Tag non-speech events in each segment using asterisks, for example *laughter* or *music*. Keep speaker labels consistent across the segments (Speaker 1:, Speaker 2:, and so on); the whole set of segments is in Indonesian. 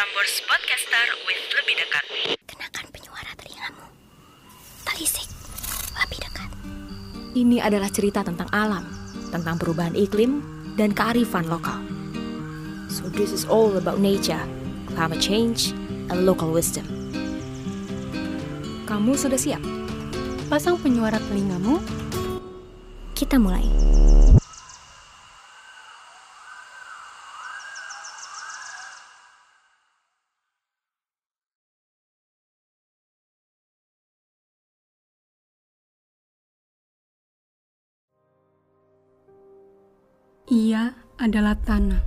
Speaker 1: Prambors Podcaster with lebih dekat.
Speaker 2: Kenakan penyuara telingamu. Telisik lebih dekat.
Speaker 3: Ini adalah cerita tentang alam, tentang perubahan iklim, dan kearifan lokal. So this is all about nature, climate change, and local wisdom. Kamu sudah siap?
Speaker 4: Pasang penyuara telingamu.
Speaker 2: Kita mulai.
Speaker 4: Adalah tanah.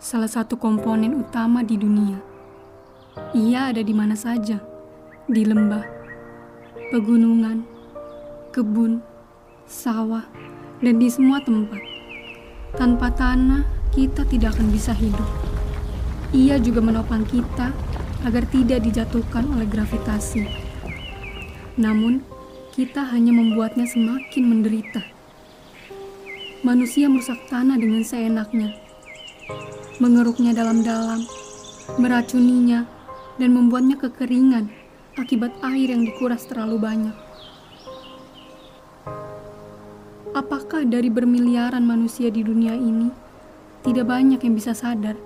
Speaker 4: Salah satu komponen utama di dunia. Ia ada di mana saja, di lembah, pegunungan, kebun, sawah, dan di semua tempat. Tanpa tanah, kita tidak akan bisa hidup. Ia juga menopang kita agar tidak dijatuhkan oleh gravitasi. Namun, kita hanya membuatnya semakin menderita. Manusia merusak tanah dengan seenaknya, mengeruknya dalam-dalam, meracuninya, dan membuatnya kekeringan akibat air yang dikuras terlalu banyak. Apakah dari bermiliaran manusia di dunia ini tidak banyak yang bisa sadar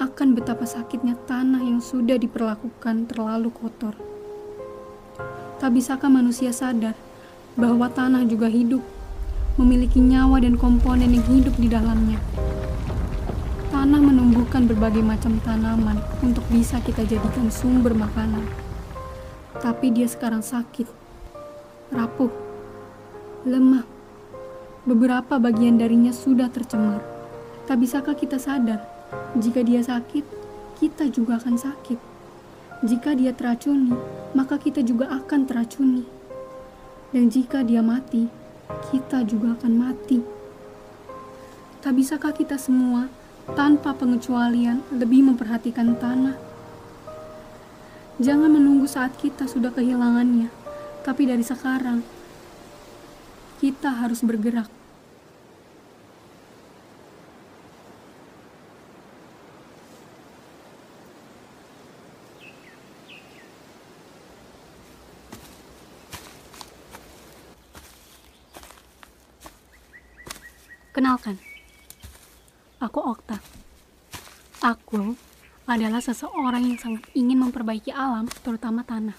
Speaker 4: akan betapa sakitnya tanah yang sudah diperlakukan terlalu kotor? Tak bisakah manusia sadar bahwa tanah juga hidup, memiliki nyawa dan komponen yang hidup di dalamnya? Tanah menumbuhkan berbagai macam tanaman untuk bisa kita jadikan sumber makanan. Tapi dia sekarang sakit, rapuh, lemah. Beberapa bagian darinya sudah tercemar. Tak bisakah kita sadar, jika dia sakit, kita juga akan sakit. Jika dia teracuni, maka kita juga akan teracuni. Dan jika dia mati, kita juga akan mati. Tak bisakah kita semua, tanpa pengecualian, lebih memperhatikan tanah? Jangan menunggu saat kita sudah kehilangannya, tapi dari sekarang, kita harus bergerak. Kenalkan, aku Okta. Aku adalah seseorang yang sangat ingin memperbaiki alam, terutama tanah.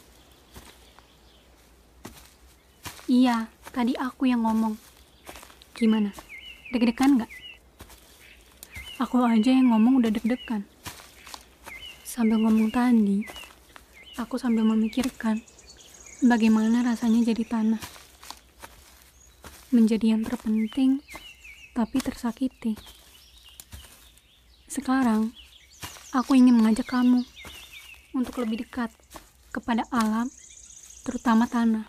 Speaker 4: Iya, tadi aku yang ngomong. Gimana? Deg-degan nggak? Aku aja yang ngomong udah deg-degan. Sambil ngomong tadi, aku sambil memikirkan bagaimana rasanya jadi tanah. Menjadi yang terpenting tapi tersakiti. Sekarang, aku ingin mengajak kamu untuk lebih dekat kepada alam, terutama tanah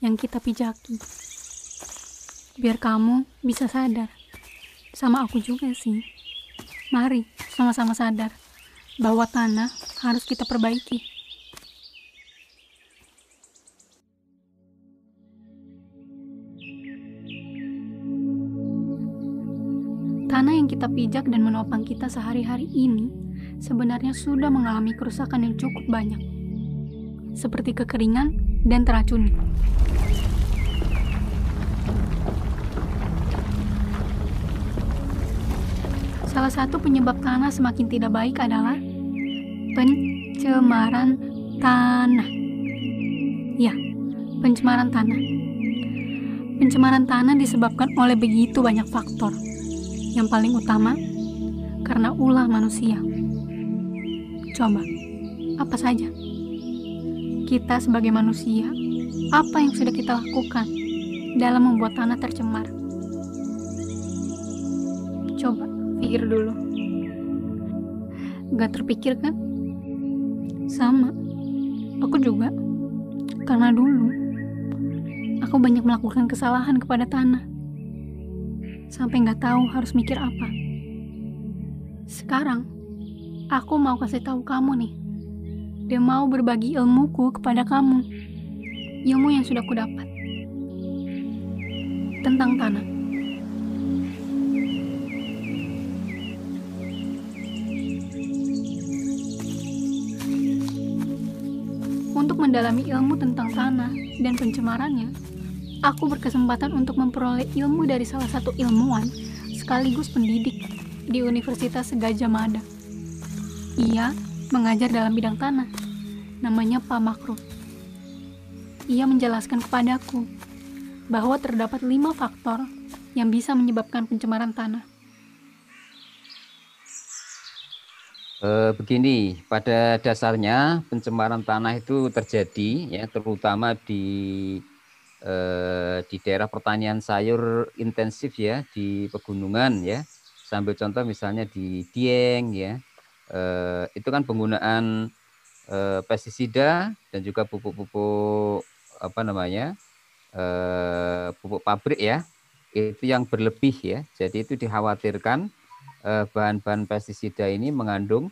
Speaker 4: yang kita pijaki. Biar kamu bisa sadar, sama aku juga sih. Mari sama-sama sadar bahwa tanah harus kita perbaiki. Kita pijak dan menopang kita sehari-hari ini sebenarnya sudah mengalami kerusakan yang cukup banyak, seperti kekeringan dan teracuni. Salah satu penyebab tanah semakin tidak baik adalah pencemaran tanah. Ya, pencemaran tanah. Pencemaran tanah disebabkan oleh begitu banyak faktor yang paling utama, karena ulah manusia. Coba, apa saja? Kita sebagai manusia, apa yang sudah kita lakukan dalam membuat tanah tercemar? Coba, pikir dulu. Gak terpikir kan? Sama, aku juga. Karena dulu, aku banyak melakukan kesalahan kepada tanah sampai nggak tahu harus mikir apa. Sekarang, aku mau kasih tahu kamu nih. Dan mau berbagi ilmuku kepada kamu. Ilmu yang sudah kudapat. Tentang tanah. Untuk mendalami ilmu tentang tanah dan pencemarannya, aku berkesempatan untuk memperoleh ilmu dari salah satu ilmuwan sekaligus pendidik di Universitas Gajah Mada. Ia mengajar dalam bidang tanah, namanya Pak Makro. Ia menjelaskan kepadaku bahwa terdapat lima faktor yang bisa menyebabkan pencemaran tanah.
Speaker 5: E, begini, pada dasarnya pencemaran tanah itu terjadi ya terutama di e, di daerah pertanian sayur intensif ya di pegunungan ya. Sambil contoh misalnya di Dieng ya. E, itu kan penggunaan e, pestisida dan juga pupuk-pupuk apa namanya? e, pupuk pabrik ya. Itu yang berlebih ya. Jadi itu dikhawatirkan Eh, bahan-bahan pestisida ini mengandung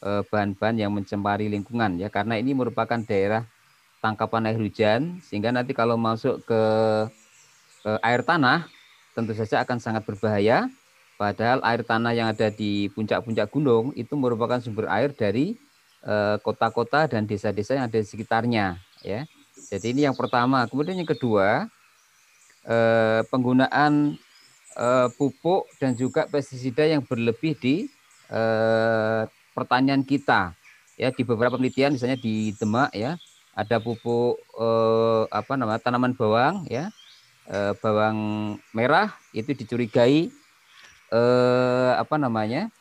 Speaker 5: eh, bahan-bahan yang mencemari lingkungan ya karena ini merupakan daerah tangkapan air hujan sehingga nanti kalau masuk ke, ke air tanah tentu saja akan sangat berbahaya. Padahal air tanah yang ada di puncak-puncak gunung itu merupakan sumber air dari eh, kota-kota dan desa-desa yang ada di sekitarnya ya. Jadi ini yang pertama. Kemudian yang kedua penggunaan uh, pupuk dan juga pestisida yang berlebih di uh, pertanian kita. Ya, di beberapa penelitian misalnya di Demak ya, ada pupuk uh, apa namanya tanaman bawang ya. Uh, bawang merah itu dicurigai uh, apa namanya?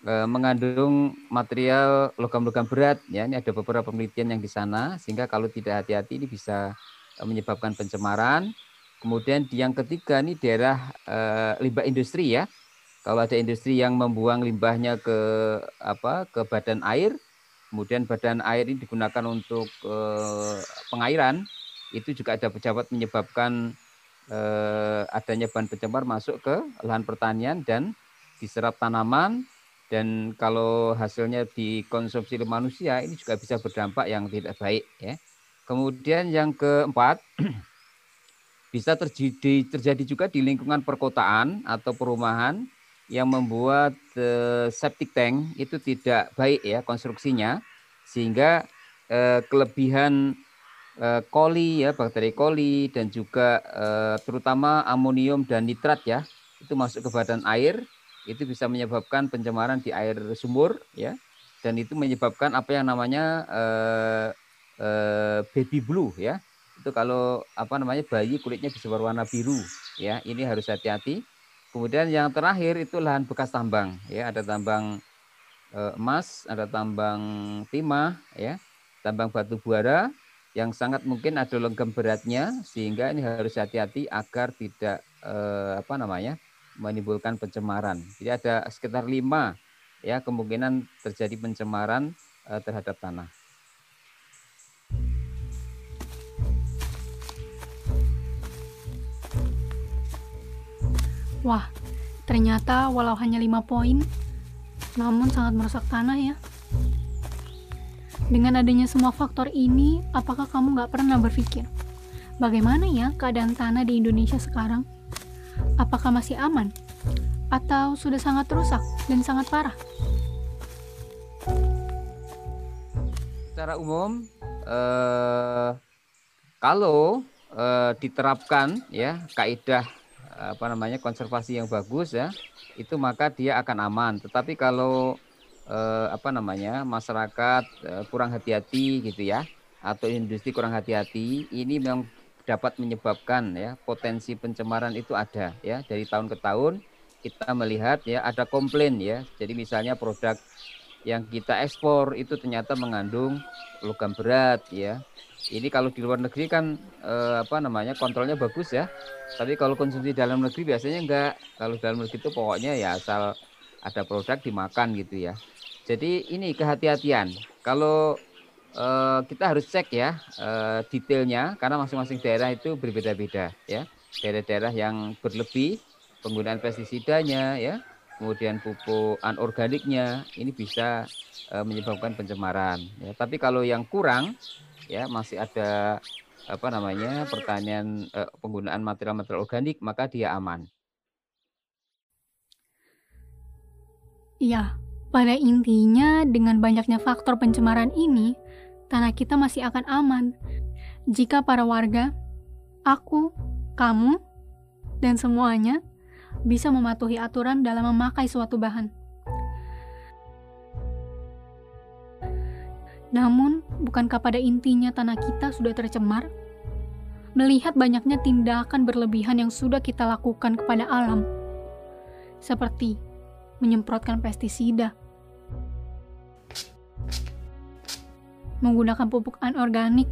Speaker 5: Uh, mengandung material logam-logam berat ya. Ini ada beberapa penelitian yang di sana sehingga kalau tidak hati-hati ini bisa menyebabkan pencemaran Kemudian yang ketiga ini daerah uh, limbah industri ya. Kalau ada industri yang membuang limbahnya ke apa ke badan air, kemudian badan air ini digunakan untuk uh, pengairan, itu juga ada pejabat menyebabkan uh, adanya bahan pencemar masuk ke lahan pertanian dan diserap tanaman. Dan kalau hasilnya dikonsumsi oleh manusia ini juga bisa berdampak yang tidak baik ya. Kemudian yang keempat *clears throat* bisa terjadi juga di lingkungan perkotaan atau perumahan yang membuat uh, septic tank itu tidak baik ya konstruksinya sehingga uh, kelebihan uh, koli ya bakteri koli dan juga uh, terutama amonium dan nitrat ya itu masuk ke badan air itu bisa menyebabkan pencemaran di air sumur ya dan itu menyebabkan apa yang namanya uh, uh, baby blue ya itu kalau apa namanya bayi kulitnya bisa berwarna biru ya ini harus hati-hati kemudian yang terakhir itu lahan bekas tambang ya. Ada tambang e, emas ada tambang timah ya. Tambang batu bara yang sangat mungkin ada logam beratnya sehingga ini harus hati-hati agar tidak e, apa namanya menimbulkan pencemaran. Jadi ada sekitar lima ya kemungkinan terjadi pencemaran e, terhadap tanah
Speaker 4: Wah, ternyata walau hanya lima poin, namun sangat merusak tanah ya. Dengan adanya semua faktor ini, apakah kamu nggak pernah berpikir, bagaimana ya keadaan tanah di Indonesia sekarang? Apakah masih aman? Atau sudah sangat rusak dan sangat parah?
Speaker 5: Secara umum, eh, kalau eh, diterapkan ya kaidah apa namanya konservasi yang bagus ya itu maka dia akan aman. Tetapi kalau eh, apa namanya masyarakat eh, kurang hati-hati gitu ya atau industri kurang hati-hati ini memang dapat menyebabkan ya potensi pencemaran itu ada ya. Dari tahun ke tahun kita melihat ya ada komplain ya. Jadi misalnya produk yang kita ekspor itu ternyata mengandung logam berat ya ini kalau di luar negeri kan eh, apa namanya kontrolnya bagus ya. Tapi kalau konsumsi dalam negeri biasanya enggak. Kalau dalam negeri itu pokoknya ya asal ada produk dimakan gitu ya. Jadi ini kehati-hatian. Kalau eh, kita harus cek ya eh, detailnya karena masing-masing daerah itu berbeda-beda ya. Daerah-daerah yang berlebih penggunaan pestisidanya ya, kemudian pupuk anorganiknya ini bisa eh, menyebabkan pencemaran ya. Tapi kalau yang kurang ya masih ada apa namanya pertanian eh, penggunaan material-material organik maka dia aman.
Speaker 4: Iya, pada intinya dengan banyaknya faktor pencemaran ini, tanah kita masih akan aman jika para warga, aku, kamu, dan semuanya bisa mematuhi aturan dalam memakai suatu bahan. Namun, bukankah pada intinya tanah kita sudah tercemar? Melihat banyaknya tindakan berlebihan yang sudah kita lakukan kepada alam, seperti menyemprotkan pestisida, menggunakan pupuk anorganik,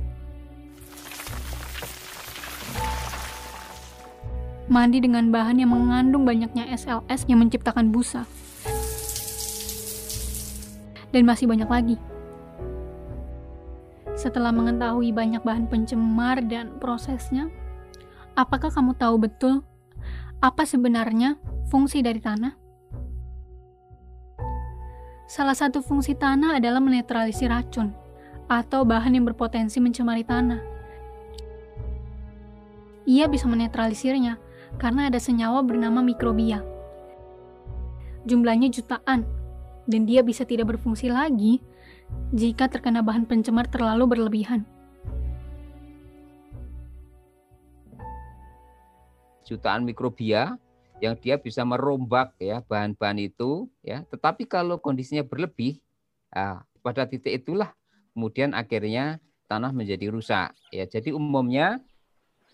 Speaker 4: mandi dengan bahan yang mengandung banyaknya SLS yang menciptakan busa, dan masih banyak lagi. Setelah mengetahui banyak bahan pencemar dan prosesnya, apakah kamu tahu betul apa sebenarnya fungsi dari tanah? Salah satu fungsi tanah adalah menetralisir racun atau bahan yang berpotensi mencemari tanah. Ia bisa menetralisirnya karena ada senyawa bernama mikrobia. Jumlahnya jutaan, dan dia bisa tidak berfungsi lagi jika terkena bahan pencemar terlalu berlebihan.
Speaker 5: Jutaan mikrobia yang dia bisa merombak ya bahan-bahan itu ya tetapi kalau kondisinya berlebih nah, pada titik itulah kemudian akhirnya tanah menjadi rusak ya jadi umumnya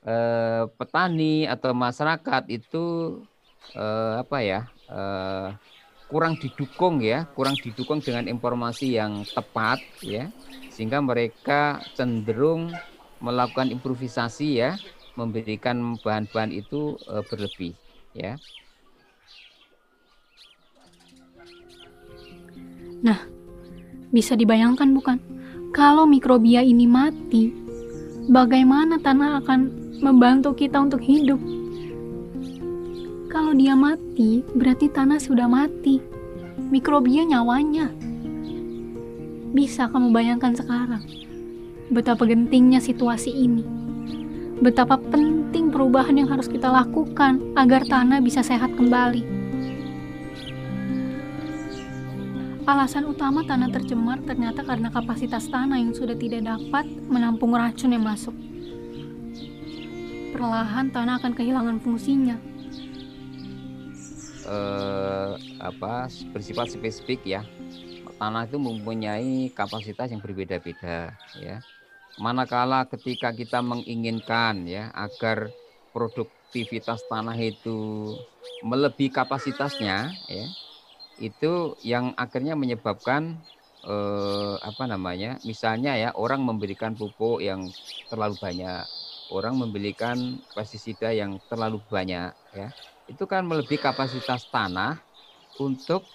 Speaker 5: eh, petani atau masyarakat itu eh, apa ya eh, kurang didukung ya, kurang didukung dengan informasi yang tepat ya, sehingga mereka cenderung melakukan improvisasi ya, memberikan bahan-bahan itu e, berlebih ya.
Speaker 4: Nah, bisa dibayangkan bukan? Kalau mikrobia ini mati, bagaimana tanah akan membantu kita untuk hidup? Kalau dia mati, berarti tanah sudah mati. Mikrobia nyawanya. Bisa kamu bayangkan sekarang betapa gentingnya situasi ini. Betapa penting perubahan yang harus kita lakukan agar tanah bisa sehat kembali. Alasan utama tanah tercemar ternyata karena kapasitas tanah yang sudah tidak dapat menampung racun yang masuk. Perlahan tanah akan kehilangan fungsinya.
Speaker 5: Eh, apa bersifat spesifik ya. Tanah itu mempunyai kapasitas yang berbeda-beda ya. Manakala ketika kita menginginkan ya agar produktivitas tanah itu melebihi kapasitasnya ya itu yang akhirnya menyebabkan eh, apa namanya misalnya ya orang memberikan pupuk yang terlalu banyak orang memberikan pestisida yang terlalu banyak ya itu kan melebihi kapasitas tanah untuk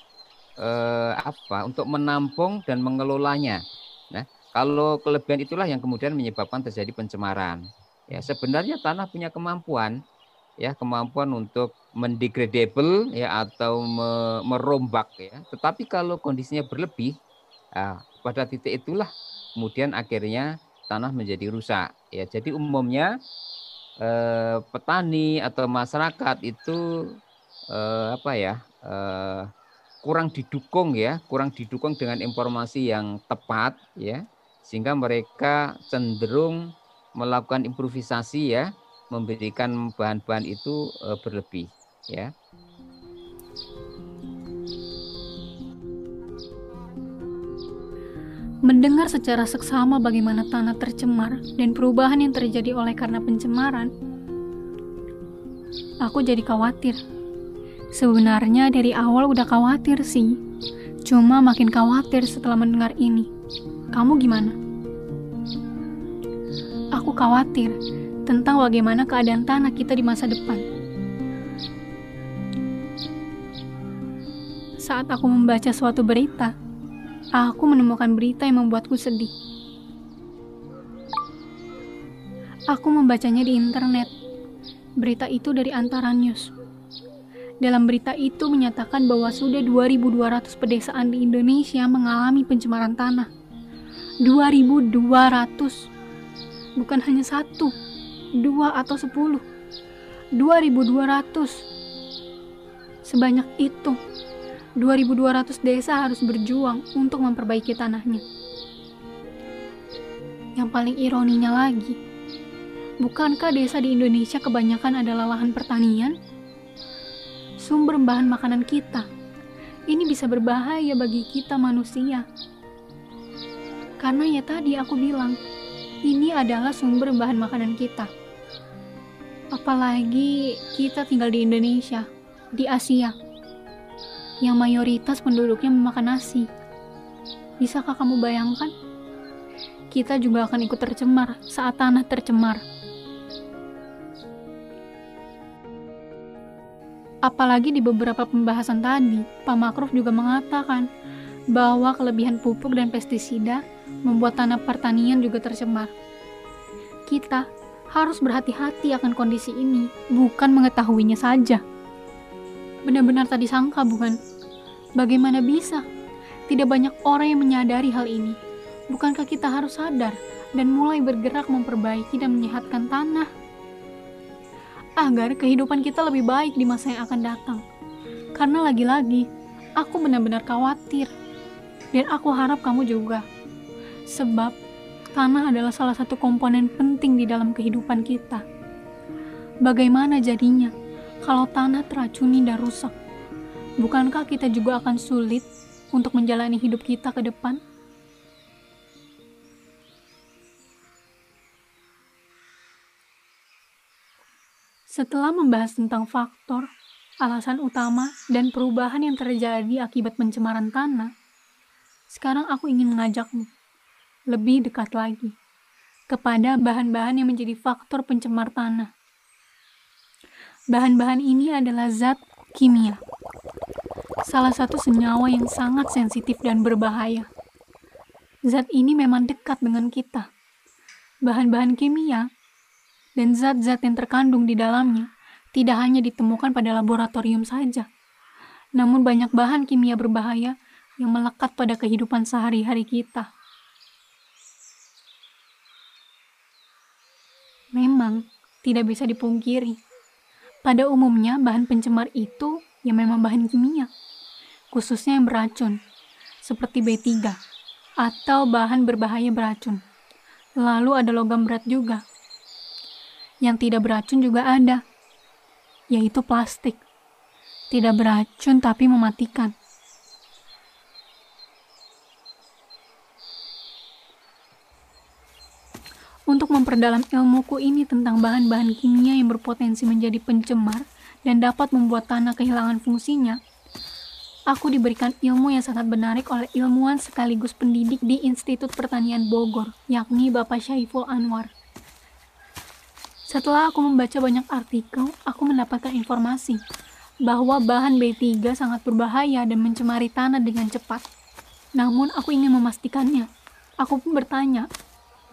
Speaker 5: eh, apa? Untuk menampung dan mengelolanya. Nah, kalau kelebihan itulah yang kemudian menyebabkan terjadi pencemaran. Ya, sebenarnya tanah punya kemampuan ya, kemampuan untuk mendegradable ya atau me, merombak ya. Tetapi kalau kondisinya berlebih, ya, pada titik itulah kemudian akhirnya tanah menjadi rusak ya. Jadi umumnya eh, petani atau masyarakat itu eh, apa ya eh, kurang didukung ya, kurang didukung dengan informasi yang tepat ya, sehingga mereka cenderung melakukan improvisasi ya, memberikan bahan-bahan itu eh, berlebih ya.
Speaker 4: Mendengar secara seksama bagaimana tanah tercemar dan perubahan yang terjadi oleh karena pencemaran, aku jadi khawatir. Sebenarnya dari awal udah khawatir sih, cuma makin khawatir setelah mendengar ini. Kamu gimana? Aku khawatir tentang bagaimana keadaan tanah kita di masa depan. Saat aku membaca suatu berita, aku menemukan berita yang membuatku sedih. Aku membacanya di internet. Berita itu dari Antara News. Dalam berita itu menyatakan bahwa sudah 2.200 pedesaan di Indonesia mengalami pencemaran tanah. 2.200. Bukan hanya satu, dua atau sepuluh. 2.200. Sebanyak itu 2.200 desa harus berjuang untuk memperbaiki tanahnya. Yang paling ironinya lagi, bukankah desa di Indonesia kebanyakan adalah lahan pertanian? Sumber bahan makanan kita. Ini bisa berbahaya bagi kita manusia. Karena ya tadi aku bilang, ini adalah sumber bahan makanan kita. Apalagi kita tinggal di Indonesia, di Asia, yang mayoritas penduduknya memakan nasi. Bisakah kamu bayangkan? Kita juga akan ikut tercemar saat tanah tercemar. Apalagi di beberapa pembahasan tadi, Pak Makruf juga mengatakan bahwa kelebihan pupuk dan pestisida membuat tanah pertanian juga tercemar. Kita harus berhati-hati akan kondisi ini, bukan mengetahuinya saja. Benar-benar tadi sangka, bukan? Bagaimana bisa? Tidak banyak orang yang menyadari hal ini. Bukankah kita harus sadar dan mulai bergerak memperbaiki dan menyehatkan tanah? Agar kehidupan kita lebih baik di masa yang akan datang. Karena lagi-lagi, aku benar-benar khawatir. Dan aku harap kamu juga. Sebab tanah adalah salah satu komponen penting di dalam kehidupan kita. Bagaimana jadinya kalau tanah teracuni dan rusak? Bukankah kita juga akan sulit untuk menjalani hidup kita ke depan? Setelah membahas tentang faktor, alasan utama, dan perubahan yang terjadi akibat pencemaran tanah, sekarang aku ingin mengajakmu lebih dekat lagi kepada bahan-bahan yang menjadi faktor pencemar tanah. Bahan-bahan ini adalah zat kimia, salah satu senyawa yang sangat sensitif dan berbahaya. Zat ini memang dekat dengan kita. Bahan-bahan kimia dan zat-zat yang terkandung di dalamnya tidak hanya ditemukan pada laboratorium saja, namun banyak bahan kimia berbahaya yang melekat pada kehidupan sehari-hari kita. Memang tidak bisa dipungkiri. Pada umumnya bahan pencemar itu yang memang bahan kimia, khususnya yang beracun, seperti B3 atau bahan berbahaya beracun. Lalu ada logam berat juga. Yang tidak beracun juga ada, yaitu plastik. Tidak beracun tapi mematikan. Untuk memperdalam ilmuku ini tentang bahan-bahan kimia yang berpotensi menjadi pencemar dan dapat membuat tanah kehilangan fungsinya, aku diberikan ilmu yang sangat menarik oleh ilmuwan sekaligus pendidik di Institut Pertanian Bogor, yakni Bapak Syaiful Anwar. Setelah aku membaca banyak artikel, aku mendapatkan informasi bahwa bahan B3 sangat berbahaya dan mencemari tanah dengan cepat. Namun aku ingin memastikannya. Aku pun bertanya,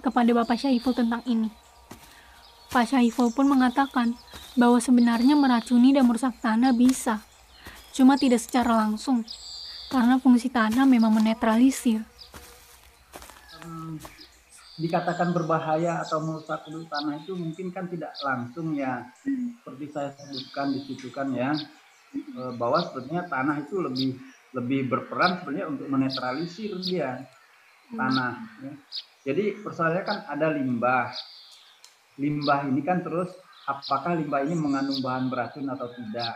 Speaker 4: kepada Bapak Syaiful tentang ini. Pak Syaiful pun mengatakan bahwa sebenarnya meracuni dan merusak tanah bisa, cuma tidak secara langsung, karena fungsi tanah memang menetralisir.
Speaker 6: Hmm, dikatakan berbahaya atau merusak tanah itu mungkin kan tidak langsung ya, seperti saya sebutkan di situ kan ya, eh, bahwa sebetulnya tanah itu lebih lebih berperan sebenarnya untuk menetralisir dia tanah. Ya. Jadi persoalannya kan ada limbah. Limbah ini kan terus apakah limbah ini mengandung bahan beracun atau tidak.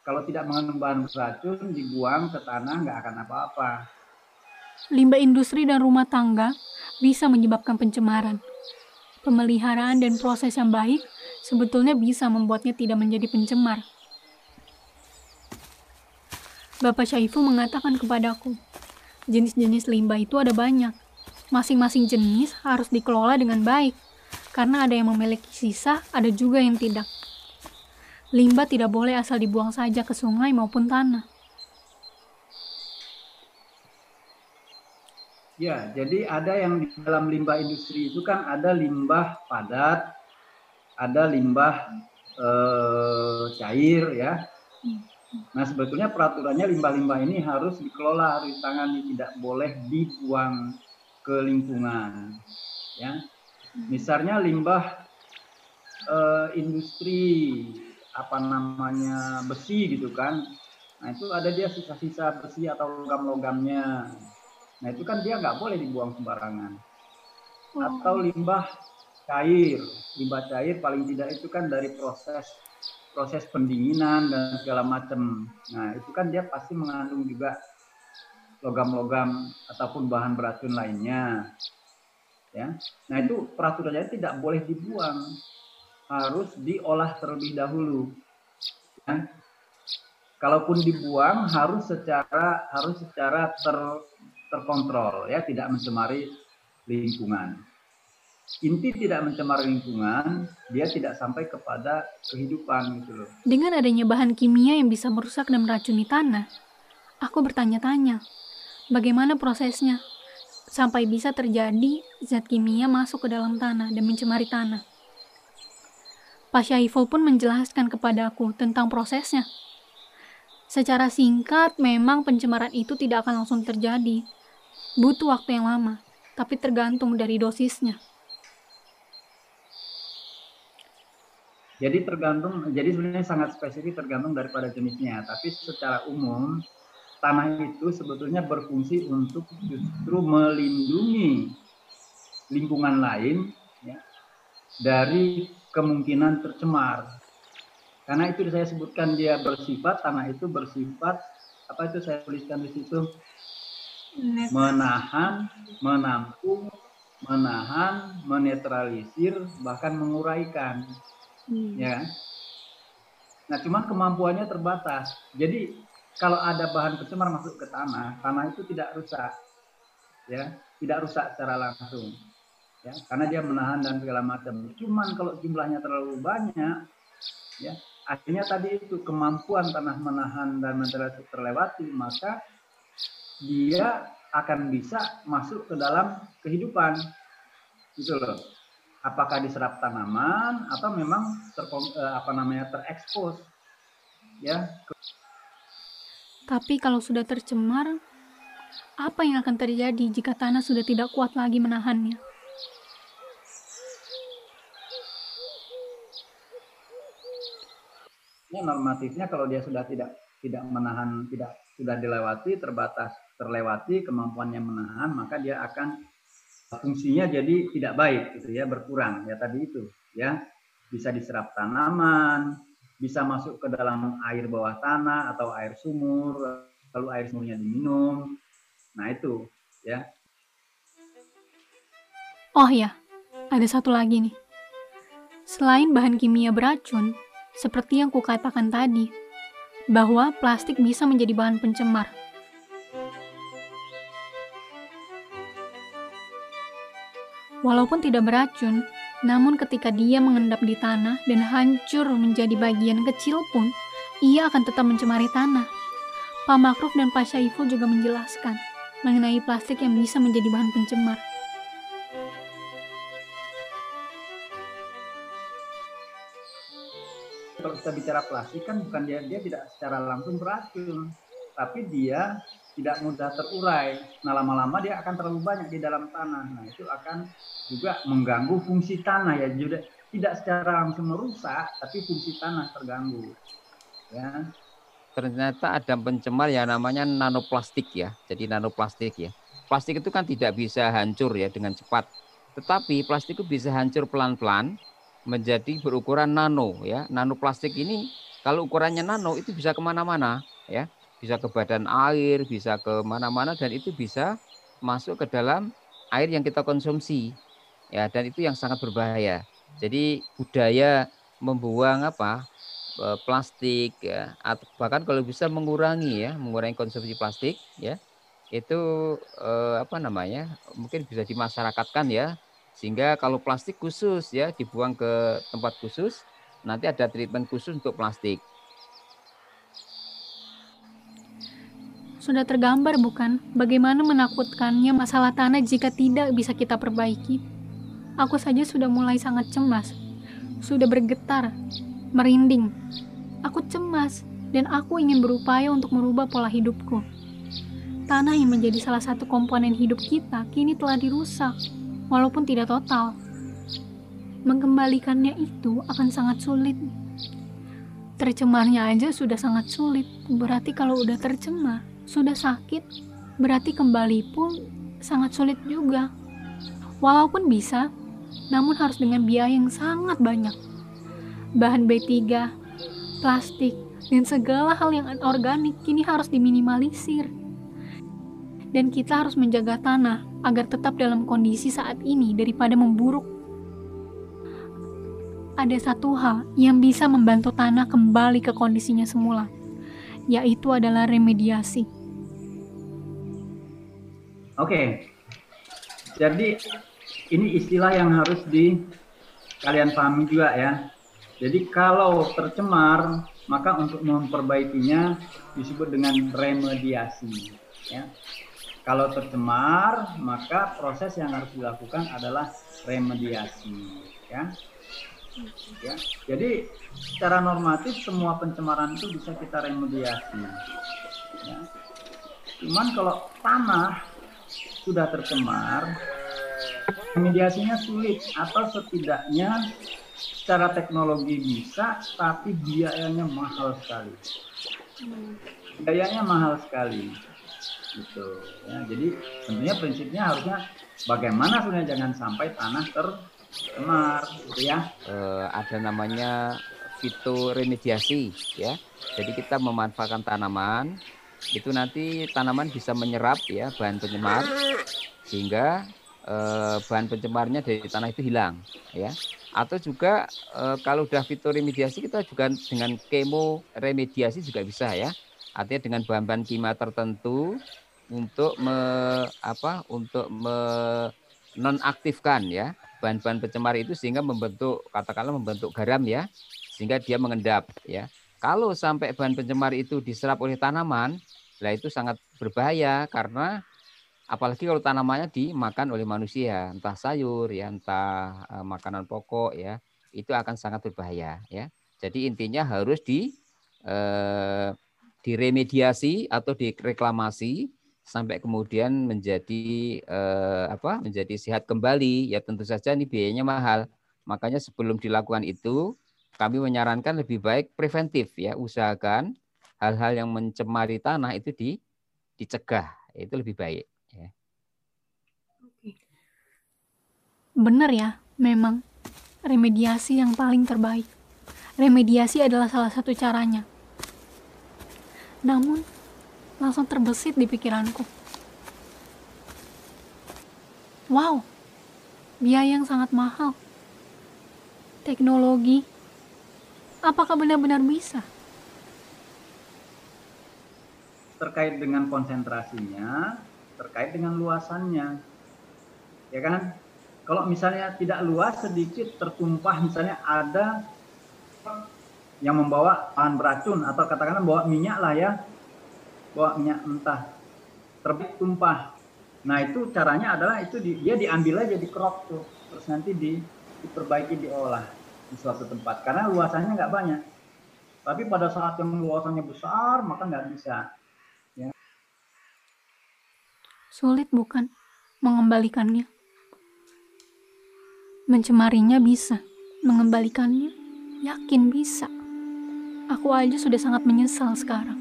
Speaker 6: Kalau tidak mengandung bahan beracun, dibuang ke tanah nggak akan apa-apa.
Speaker 4: Limbah industri dan rumah tangga bisa menyebabkan pencemaran. Pemeliharaan dan proses yang baik sebetulnya bisa membuatnya tidak menjadi pencemar. Bapak Syaifu mengatakan kepadaku, jenis-jenis limbah itu ada banyak. Masing-masing jenis harus dikelola dengan baik, karena ada yang memiliki sisa, ada juga yang tidak. Limbah tidak boleh asal dibuang saja ke sungai maupun tanah.
Speaker 6: Ya, jadi ada yang di dalam limbah industri itu kan ada limbah padat, ada limbah eh, cair ya. Hmm. Nah sebetulnya peraturannya limbah-limbah ini harus dikelola, harus ditangani, tidak boleh dibuang ke lingkungan. Ya, misalnya limbah eh, industri apa namanya besi gitu kan, nah itu ada dia sisa-sisa besi atau logam-logamnya. Nah itu kan dia nggak boleh dibuang sembarangan. atau limbah cair. Limbah cair paling tidak itu kan dari proses proses pendinginan dan segala macam. Nah, itu kan dia pasti mengandung juga logam-logam ataupun bahan beracun lainnya. Ya. Nah, itu peraturannya tidak boleh dibuang. Harus diolah terlebih dahulu. Ya. Kalaupun dibuang harus secara harus secara ter, terkontrol ya, tidak mencemari lingkungan inti tidak mencemar lingkungan, dia tidak sampai kepada kehidupan gitu loh.
Speaker 4: Dengan adanya bahan kimia yang bisa merusak dan meracuni tanah, aku bertanya-tanya, bagaimana prosesnya sampai bisa terjadi zat kimia masuk ke dalam tanah dan mencemari tanah. Pak Syaiful pun menjelaskan kepada aku tentang prosesnya. Secara singkat, memang pencemaran itu tidak akan langsung terjadi. Butuh waktu yang lama, tapi tergantung dari dosisnya.
Speaker 6: Jadi tergantung, jadi sebenarnya sangat spesifik tergantung daripada jenisnya. Tapi secara umum tanah itu sebetulnya berfungsi untuk justru melindungi lingkungan lain ya, dari kemungkinan tercemar. Karena itu saya sebutkan dia bersifat tanah itu bersifat apa itu saya tuliskan di situ menahan, menampung, menahan, menetralisir, bahkan menguraikan. Hmm. Ya. Nah, cuman kemampuannya terbatas. Jadi kalau ada bahan pencemar masuk ke tanah, tanah itu tidak rusak. Ya, tidak rusak secara langsung. Ya, karena dia menahan dan segala macam. Cuman kalau jumlahnya terlalu banyak, ya, akhirnya tadi itu kemampuan tanah menahan dan terlewati, maka dia akan bisa masuk ke dalam kehidupan. Gitu loh apakah diserap tanaman atau memang ter, eh, apa namanya terekspos ya.
Speaker 4: Tapi kalau sudah tercemar apa yang akan terjadi jika tanah sudah tidak kuat lagi menahannya?
Speaker 6: Ya normatifnya kalau dia sudah tidak tidak menahan tidak sudah dilewati terbatas terlewati kemampuannya menahan maka dia akan fungsinya jadi tidak baik gitu ya berkurang. Ya tadi itu ya. Bisa diserap tanaman bisa masuk ke dalam air bawah tanah atau air sumur lalu air sumurnya diminum. Nah itu ya.
Speaker 4: Oh ya ada satu lagi nih. Selain bahan kimia beracun seperti yang kukatakan tadi bahwa plastik bisa menjadi bahan pencemar Walaupun tidak beracun, namun ketika dia mengendap di tanah dan hancur menjadi bagian kecil pun, ia akan tetap mencemari tanah. Pak Makruf dan Pak Syaiful juga menjelaskan mengenai plastik yang bisa menjadi bahan pencemar.
Speaker 6: Kalau kita bicara plastik kan bukan dia dia tidak secara langsung beracun, tapi dia tidak mudah terurai. Nah lama-lama dia akan terlalu banyak di dalam tanah. Nah itu akan juga mengganggu fungsi tanah ya. Juga tidak secara langsung merusak, tapi fungsi tanah terganggu. Ya.
Speaker 5: Ternyata ada pencemar yang namanya nanoplastik ya. Jadi nanoplastik ya. Plastik itu kan tidak bisa hancur ya dengan cepat. Tetapi plastik itu bisa hancur pelan-pelan menjadi berukuran nano ya. Nanoplastik ini kalau ukurannya nano itu bisa ke mana-mana ya bisa ke badan air, bisa ke mana-mana dan itu bisa masuk ke dalam air yang kita konsumsi. Ya, dan itu yang sangat berbahaya. Jadi budaya membuang apa? E, plastik ya, atau bahkan kalau bisa mengurangi ya, mengurangi konsumsi plastik ya. Itu eh, apa namanya? Mungkin bisa dimasyarakatkan ya. Sehingga kalau plastik khusus ya dibuang ke tempat khusus, nanti ada treatment khusus untuk plastik.
Speaker 4: Sudah tergambar bukan bagaimana menakutkannya masalah tanah jika tidak bisa kita perbaiki? Aku saja sudah mulai sangat cemas, sudah bergetar, merinding. Aku cemas dan aku ingin berupaya untuk merubah pola hidupku. Tanah yang menjadi salah satu komponen hidup kita kini telah dirusak, walaupun tidak total. Mengembalikannya itu akan sangat sulit. Tercemarnya aja sudah sangat sulit, berarti kalau udah tercemar, sudah sakit, berarti kembali pun sangat sulit juga. Walaupun bisa, namun harus dengan biaya yang sangat banyak. Bahan B3, plastik, dan segala hal yang organik kini harus diminimalisir. Dan kita harus menjaga tanah agar tetap dalam kondisi saat ini daripada memburuk. Ada satu hal yang bisa membantu tanah kembali ke kondisinya semula, yaitu adalah remediasi.
Speaker 6: Oke, jadi ini istilah yang harus di kalian pahami juga ya. Jadi kalau tercemar, maka untuk memperbaikinya disebut dengan remediasi. Ya. Kalau tercemar, maka proses yang harus dilakukan adalah remediasi. Ya. Ya. Jadi secara normatif semua pencemaran itu bisa kita remediasi. Ya. Cuman kalau tanah sudah tercemar, Mediasinya sulit atau setidaknya secara teknologi bisa, tapi biayanya mahal sekali. Biayanya mahal sekali. Gitu. Ya, jadi tentunya prinsipnya harusnya bagaimana sebenarnya jangan sampai tanah tercemar, gitu ya.
Speaker 5: Uh, ada namanya fitoremediasi, ya. Jadi kita memanfaatkan tanaman itu nanti tanaman bisa menyerap ya bahan penyemar sehingga eh, bahan pencemarnya dari tanah itu hilang ya. Atau juga eh, kalau sudah fitoremediasi kita juga dengan kemo remediasi juga bisa ya. Artinya dengan bahan-bahan kimia tertentu untuk me, apa untuk menonaktifkan ya bahan-bahan pencemar itu sehingga membentuk katakanlah membentuk garam ya sehingga dia mengendap ya kalau sampai bahan pencemar itu diserap oleh tanaman, lah itu sangat berbahaya karena apalagi kalau tanamannya dimakan oleh manusia, entah sayur ya, entah uh, makanan pokok ya, itu akan sangat berbahaya ya. Jadi intinya harus di uh, diremediasi atau direklamasi sampai kemudian menjadi uh, apa? menjadi sehat kembali. Ya tentu saja ini biayanya mahal. Makanya sebelum dilakukan itu kami menyarankan lebih baik preventif ya, usahakan hal-hal yang mencemari tanah itu di dicegah. Itu lebih baik.
Speaker 4: Benar ya, memang remediasi yang paling terbaik. Remediasi adalah salah satu caranya. Namun, langsung terbesit di pikiranku. Wow, biaya yang sangat mahal. Teknologi, apakah benar-benar bisa?
Speaker 6: Terkait dengan konsentrasinya, terkait dengan luasannya. Ya kan? Kalau misalnya tidak luas sedikit tertumpah misalnya ada yang membawa bahan beracun atau katakanlah bawa minyak lah ya, bawa minyak mentah terbit tumpah. Nah itu caranya adalah itu di, dia diambil aja di crop tuh, terus nanti di, diperbaiki diolah di suatu tempat karena luasannya nggak banyak. Tapi pada saat yang luasannya besar maka nggak bisa. Ya.
Speaker 4: Sulit bukan mengembalikannya? Mencemarinya bisa, mengembalikannya yakin bisa. Aku aja sudah sangat menyesal sekarang.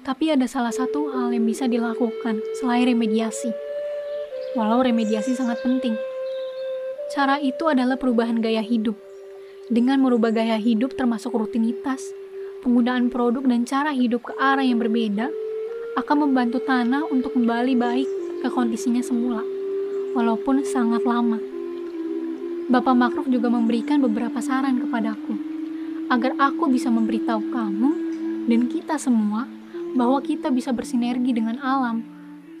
Speaker 4: Tapi ada salah satu hal yang bisa dilakukan selain remediasi. Walau remediasi sangat penting. Cara itu adalah perubahan gaya hidup. Dengan merubah gaya hidup termasuk rutinitas, penggunaan produk dan cara hidup ke arah yang berbeda akan membantu tanah untuk kembali baik ke kondisinya semula walaupun sangat lama. Bapak Makruf juga memberikan beberapa saran kepadaku, agar aku bisa memberitahu kamu dan kita semua bahwa kita bisa bersinergi dengan alam,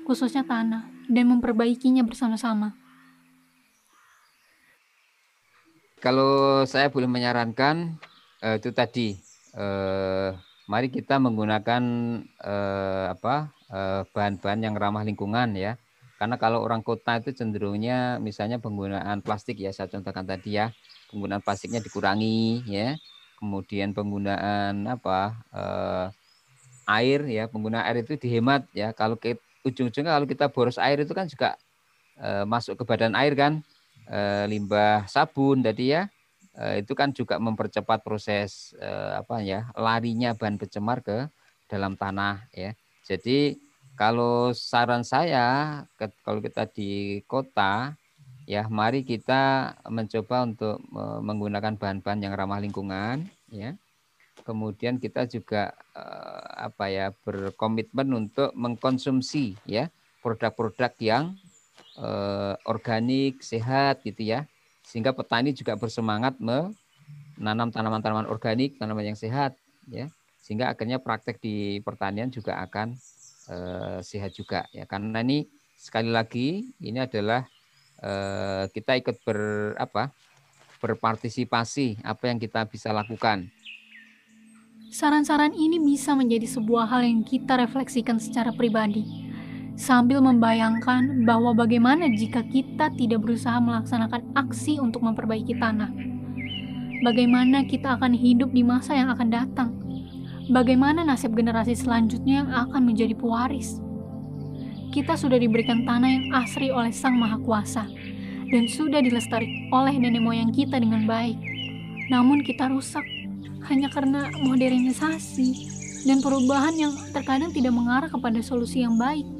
Speaker 4: khususnya tanah, dan memperbaikinya bersama-sama.
Speaker 5: Kalau saya boleh menyarankan, eh, itu tadi, eh, mari kita menggunakan eh, apa eh, bahan-bahan yang ramah lingkungan ya karena kalau orang kota itu cenderungnya misalnya penggunaan plastik ya saya contohkan tadi ya, penggunaan plastiknya dikurangi ya. Kemudian penggunaan apa? Eh, air ya, penggunaan air itu dihemat ya. Kalau ujung-ujungnya kalau kita boros air itu kan juga eh, masuk ke badan air kan, limbah sabun tadi ya. Eh, itu kan juga mempercepat proses eh, apa ya larinya bahan pencemar ke dalam tanah ya. Jadi kalau saran saya kalau kita di kota ya mari kita mencoba untuk menggunakan bahan-bahan yang ramah lingkungan ya kemudian kita juga eh, apa ya berkomitmen untuk mengkonsumsi ya produk-produk yang eh, organik sehat gitu ya. Sehingga petani juga bersemangat menanam tanaman-tanaman organik tanaman yang sehat ya. Sehingga akhirnya praktek di pertanian juga akan eh, sehat juga ya. Karena ini sekali lagi ini adalah eh, kita ikut ber apa berpartisipasi apa yang kita bisa lakukan.
Speaker 7: Saran-saran ini bisa menjadi sebuah hal yang kita refleksikan secara pribadi, sambil membayangkan bahwa bagaimana jika kita tidak berusaha melaksanakan aksi untuk memperbaiki tanah. Bagaimana kita akan hidup di masa yang akan datang? Bagaimana nasib generasi selanjutnya yang akan menjadi pewaris? Kita sudah diberikan tanah yang asri oleh Sang Maha Kuasa dan sudah dilestarikan oleh nenek moyang kita dengan baik. Namun kita rusak hanya karena modernisasi dan perubahan yang terkadang tidak mengarah kepada solusi yang baik.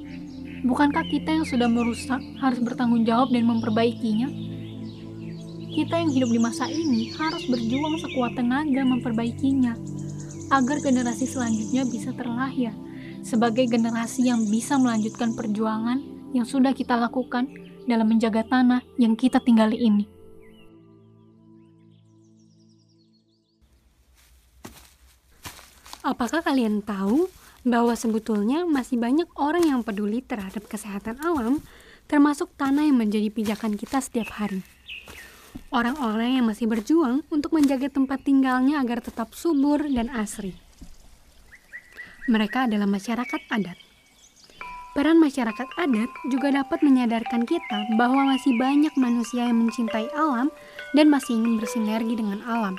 Speaker 7: Bukankah kita yang sudah merusak harus bertanggung jawab dan memperbaikinya? Kita yang hidup di masa ini harus berjuang sekuat tenaga memperbaikinya agar generasi selanjutnya bisa terlahir sebagai generasi yang bisa melanjutkan perjuangan yang sudah kita lakukan dalam menjaga tanah yang kita tinggali ini.
Speaker 4: Apakah kalian tahu bahwa sebetulnya masih banyak orang yang peduli terhadap kesehatan alam, termasuk tanah yang menjadi pijakan kita setiap hari? orang-orang yang masih berjuang untuk menjaga tempat tinggalnya agar tetap subur dan asri. Mereka adalah masyarakat adat. Peran masyarakat adat juga dapat menyadarkan kita bahwa masih banyak manusia yang mencintai alam dan masih ingin bersinergi dengan alam.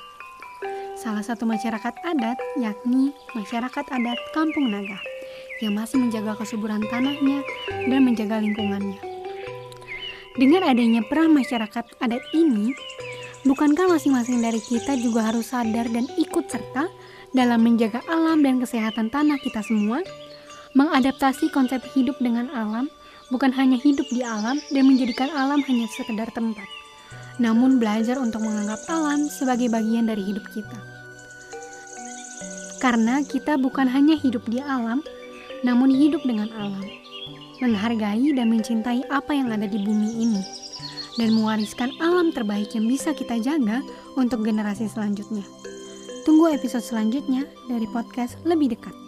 Speaker 4: Salah satu masyarakat adat yakni masyarakat adat Kampung Naga yang masih menjaga kesuburan tanahnya dan menjaga lingkungannya. Dengan adanya peran masyarakat adat ini, bukankah masing-masing dari kita juga harus sadar dan ikut serta dalam menjaga alam dan kesehatan tanah kita semua? Mengadaptasi konsep hidup dengan alam bukan hanya hidup di alam dan menjadikan alam hanya sekedar tempat, namun belajar untuk menganggap alam sebagai bagian dari hidup kita. Karena kita bukan hanya hidup di alam, namun hidup dengan alam menghargai dan mencintai apa yang ada di bumi ini, dan mewariskan alam terbaik yang bisa kita jaga untuk generasi selanjutnya. Tunggu episode selanjutnya dari podcast Lebih Dekat.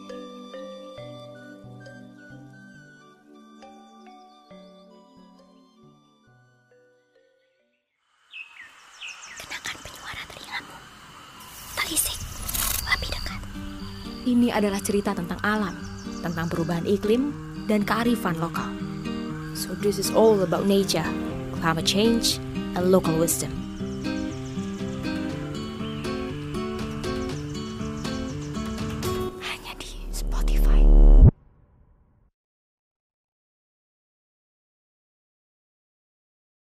Speaker 1: Adalah cerita tentang alam, tentang perubahan iklim, dan kearifan lokal. So this is all about nature, climate change, and local wisdom.